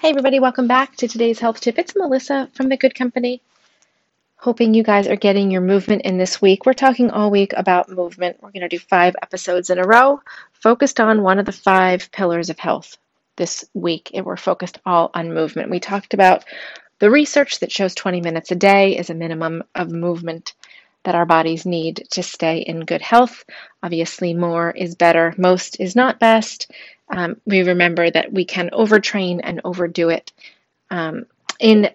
Hey, everybody, welcome back to today's health tip. It's Melissa from The Good Company. Hoping you guys are getting your movement in this week. We're talking all week about movement. We're going to do five episodes in a row, focused on one of the five pillars of health this week. And we're focused all on movement. We talked about the research that shows 20 minutes a day is a minimum of movement that our bodies need to stay in good health. Obviously, more is better, most is not best um, we remember that we can overtrain and overdo it. Um, in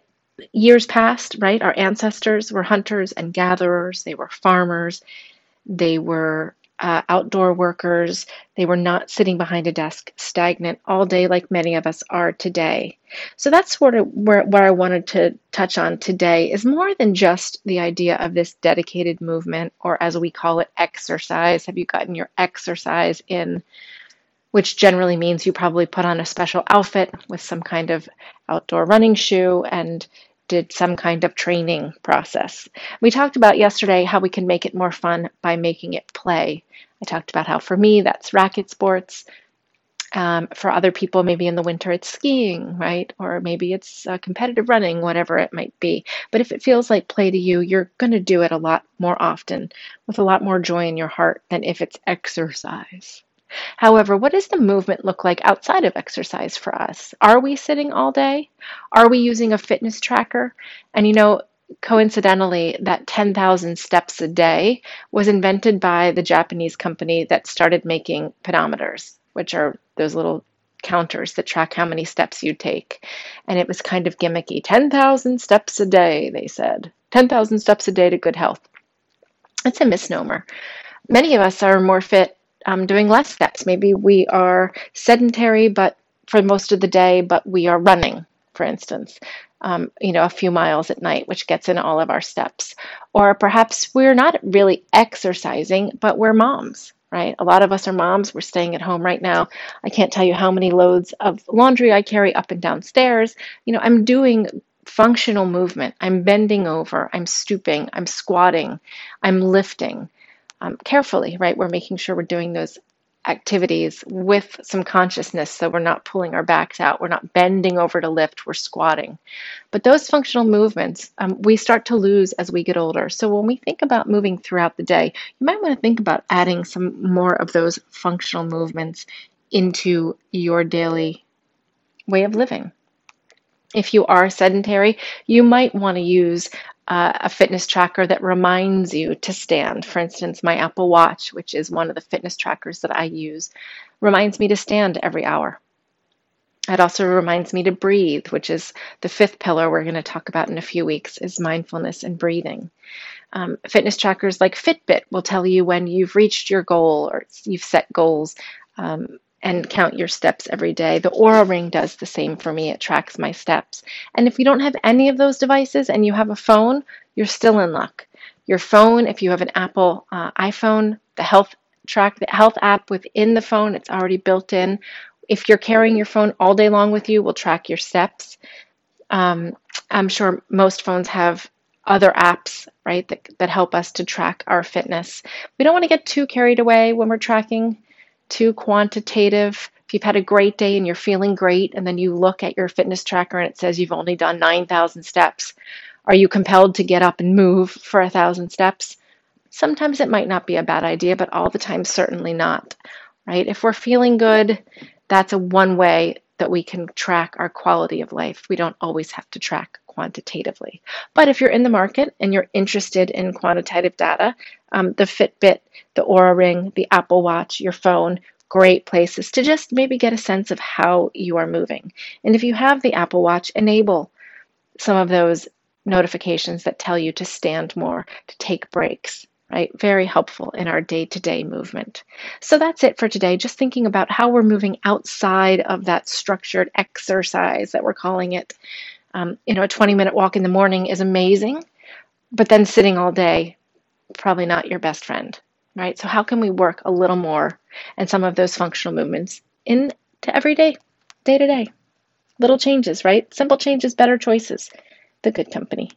years past, right, our ancestors were hunters and gatherers, they were farmers, they were uh, outdoor workers, they were not sitting behind a desk stagnant all day like many of us are today. So that's sort of where, where I wanted to touch on today is more than just the idea of this dedicated movement, or as we call it, exercise. Have you gotten your exercise in? which generally means you probably put on a special outfit with some kind of outdoor running shoe and did some kind of training process. We talked about yesterday how we can make it more fun by making it play. I talked about how for me that's racket sports. Um, for other people, maybe in the winter it's skiing, right? Or maybe it's uh, competitive running, whatever it might be. But if it feels like play to you, you're going to do it a lot more often with a lot more joy in your heart than if it's exercise. However, what does the movement look like outside of exercise for us? Are we sitting all day? Are we using a fitness tracker? And you know, coincidentally, that 10,000 steps a day was invented by the Japanese company that started making pedometers, which are those little counters that track how many steps you take. And it was kind of gimmicky 10,000 steps a day, they said. 10,000 steps a day to good health. It's a misnomer. Many of us are more fit um, doing less steps. Maybe we are sedentary, but for most of the day, but we are running, for instance, um, you know, a few miles at night, which gets in all of our steps. Or perhaps we're not really exercising, but we're moms, right? A lot of us are moms. We're staying at home right now. I can't tell you how many loads of laundry I carry up and downstairs. You know, I'm doing functional movement. I'm bending over, I'm stooping, I'm squatting, I'm lifting um, carefully, right? We're making sure we're doing those activities with some consciousness so we're not pulling our backs out, we're not bending over to lift, we're squatting. But those functional movements um, we start to lose as we get older. So when we think about moving throughout the day, you might want to think about adding some more of those functional movements into your daily way of living. If you are sedentary, you might want to use uh, a fitness tracker that reminds you to stand. For instance, my Apple Watch, which is one of the fitness trackers that I use, reminds me to stand every hour. It also reminds me to breathe, which is the fifth pillar we're going to talk about in a few weeks, is mindfulness and breathing. Um, fitness trackers like Fitbit will tell you when you've reached your goal or you've set goals. Um, and count your steps every day. The Oura Ring does the same for me. It tracks my steps. And if you don't have any of those devices and you have a phone, you're still in luck. Your phone, if you have an Apple uh, iPhone, the health track, the health app within the phone, it's already built in. If you're carrying your phone all day long with you, will track your steps. Um, I'm sure most phones have other apps, right, that, that help us to track our fitness. We don't want to get too carried away when we're tracking too quantitative. If you've had a great day and you're feeling great, and then you look at your fitness tracker and it says you've only done 9,000 steps, are you compelled to get up and move for a thousand steps? Sometimes it might not be a bad idea, but all the time, certainly not, right? If we're feeling good, that's a one way that we can track our quality of life. We don't always have to track quantitatively. But if you're in the market and you're interested in quantitative data, um, the Fitbit, the Oura Ring, the Apple Watch, your phone, great places to just maybe get a sense of how you are moving. And if you have the Apple Watch, enable some of those notifications that tell you to stand more, to take breaks, right? Very helpful in our day to day movement. So that's it for today. Just thinking about how we're moving outside of that structured exercise that we're calling it. Um, you know, a 20 minute walk in the morning is amazing, but then sitting all day, probably not your best friend, right? So, how can we work a little more and some of those functional movements into everyday, day to day? Little changes, right? Simple changes, better choices. The good company.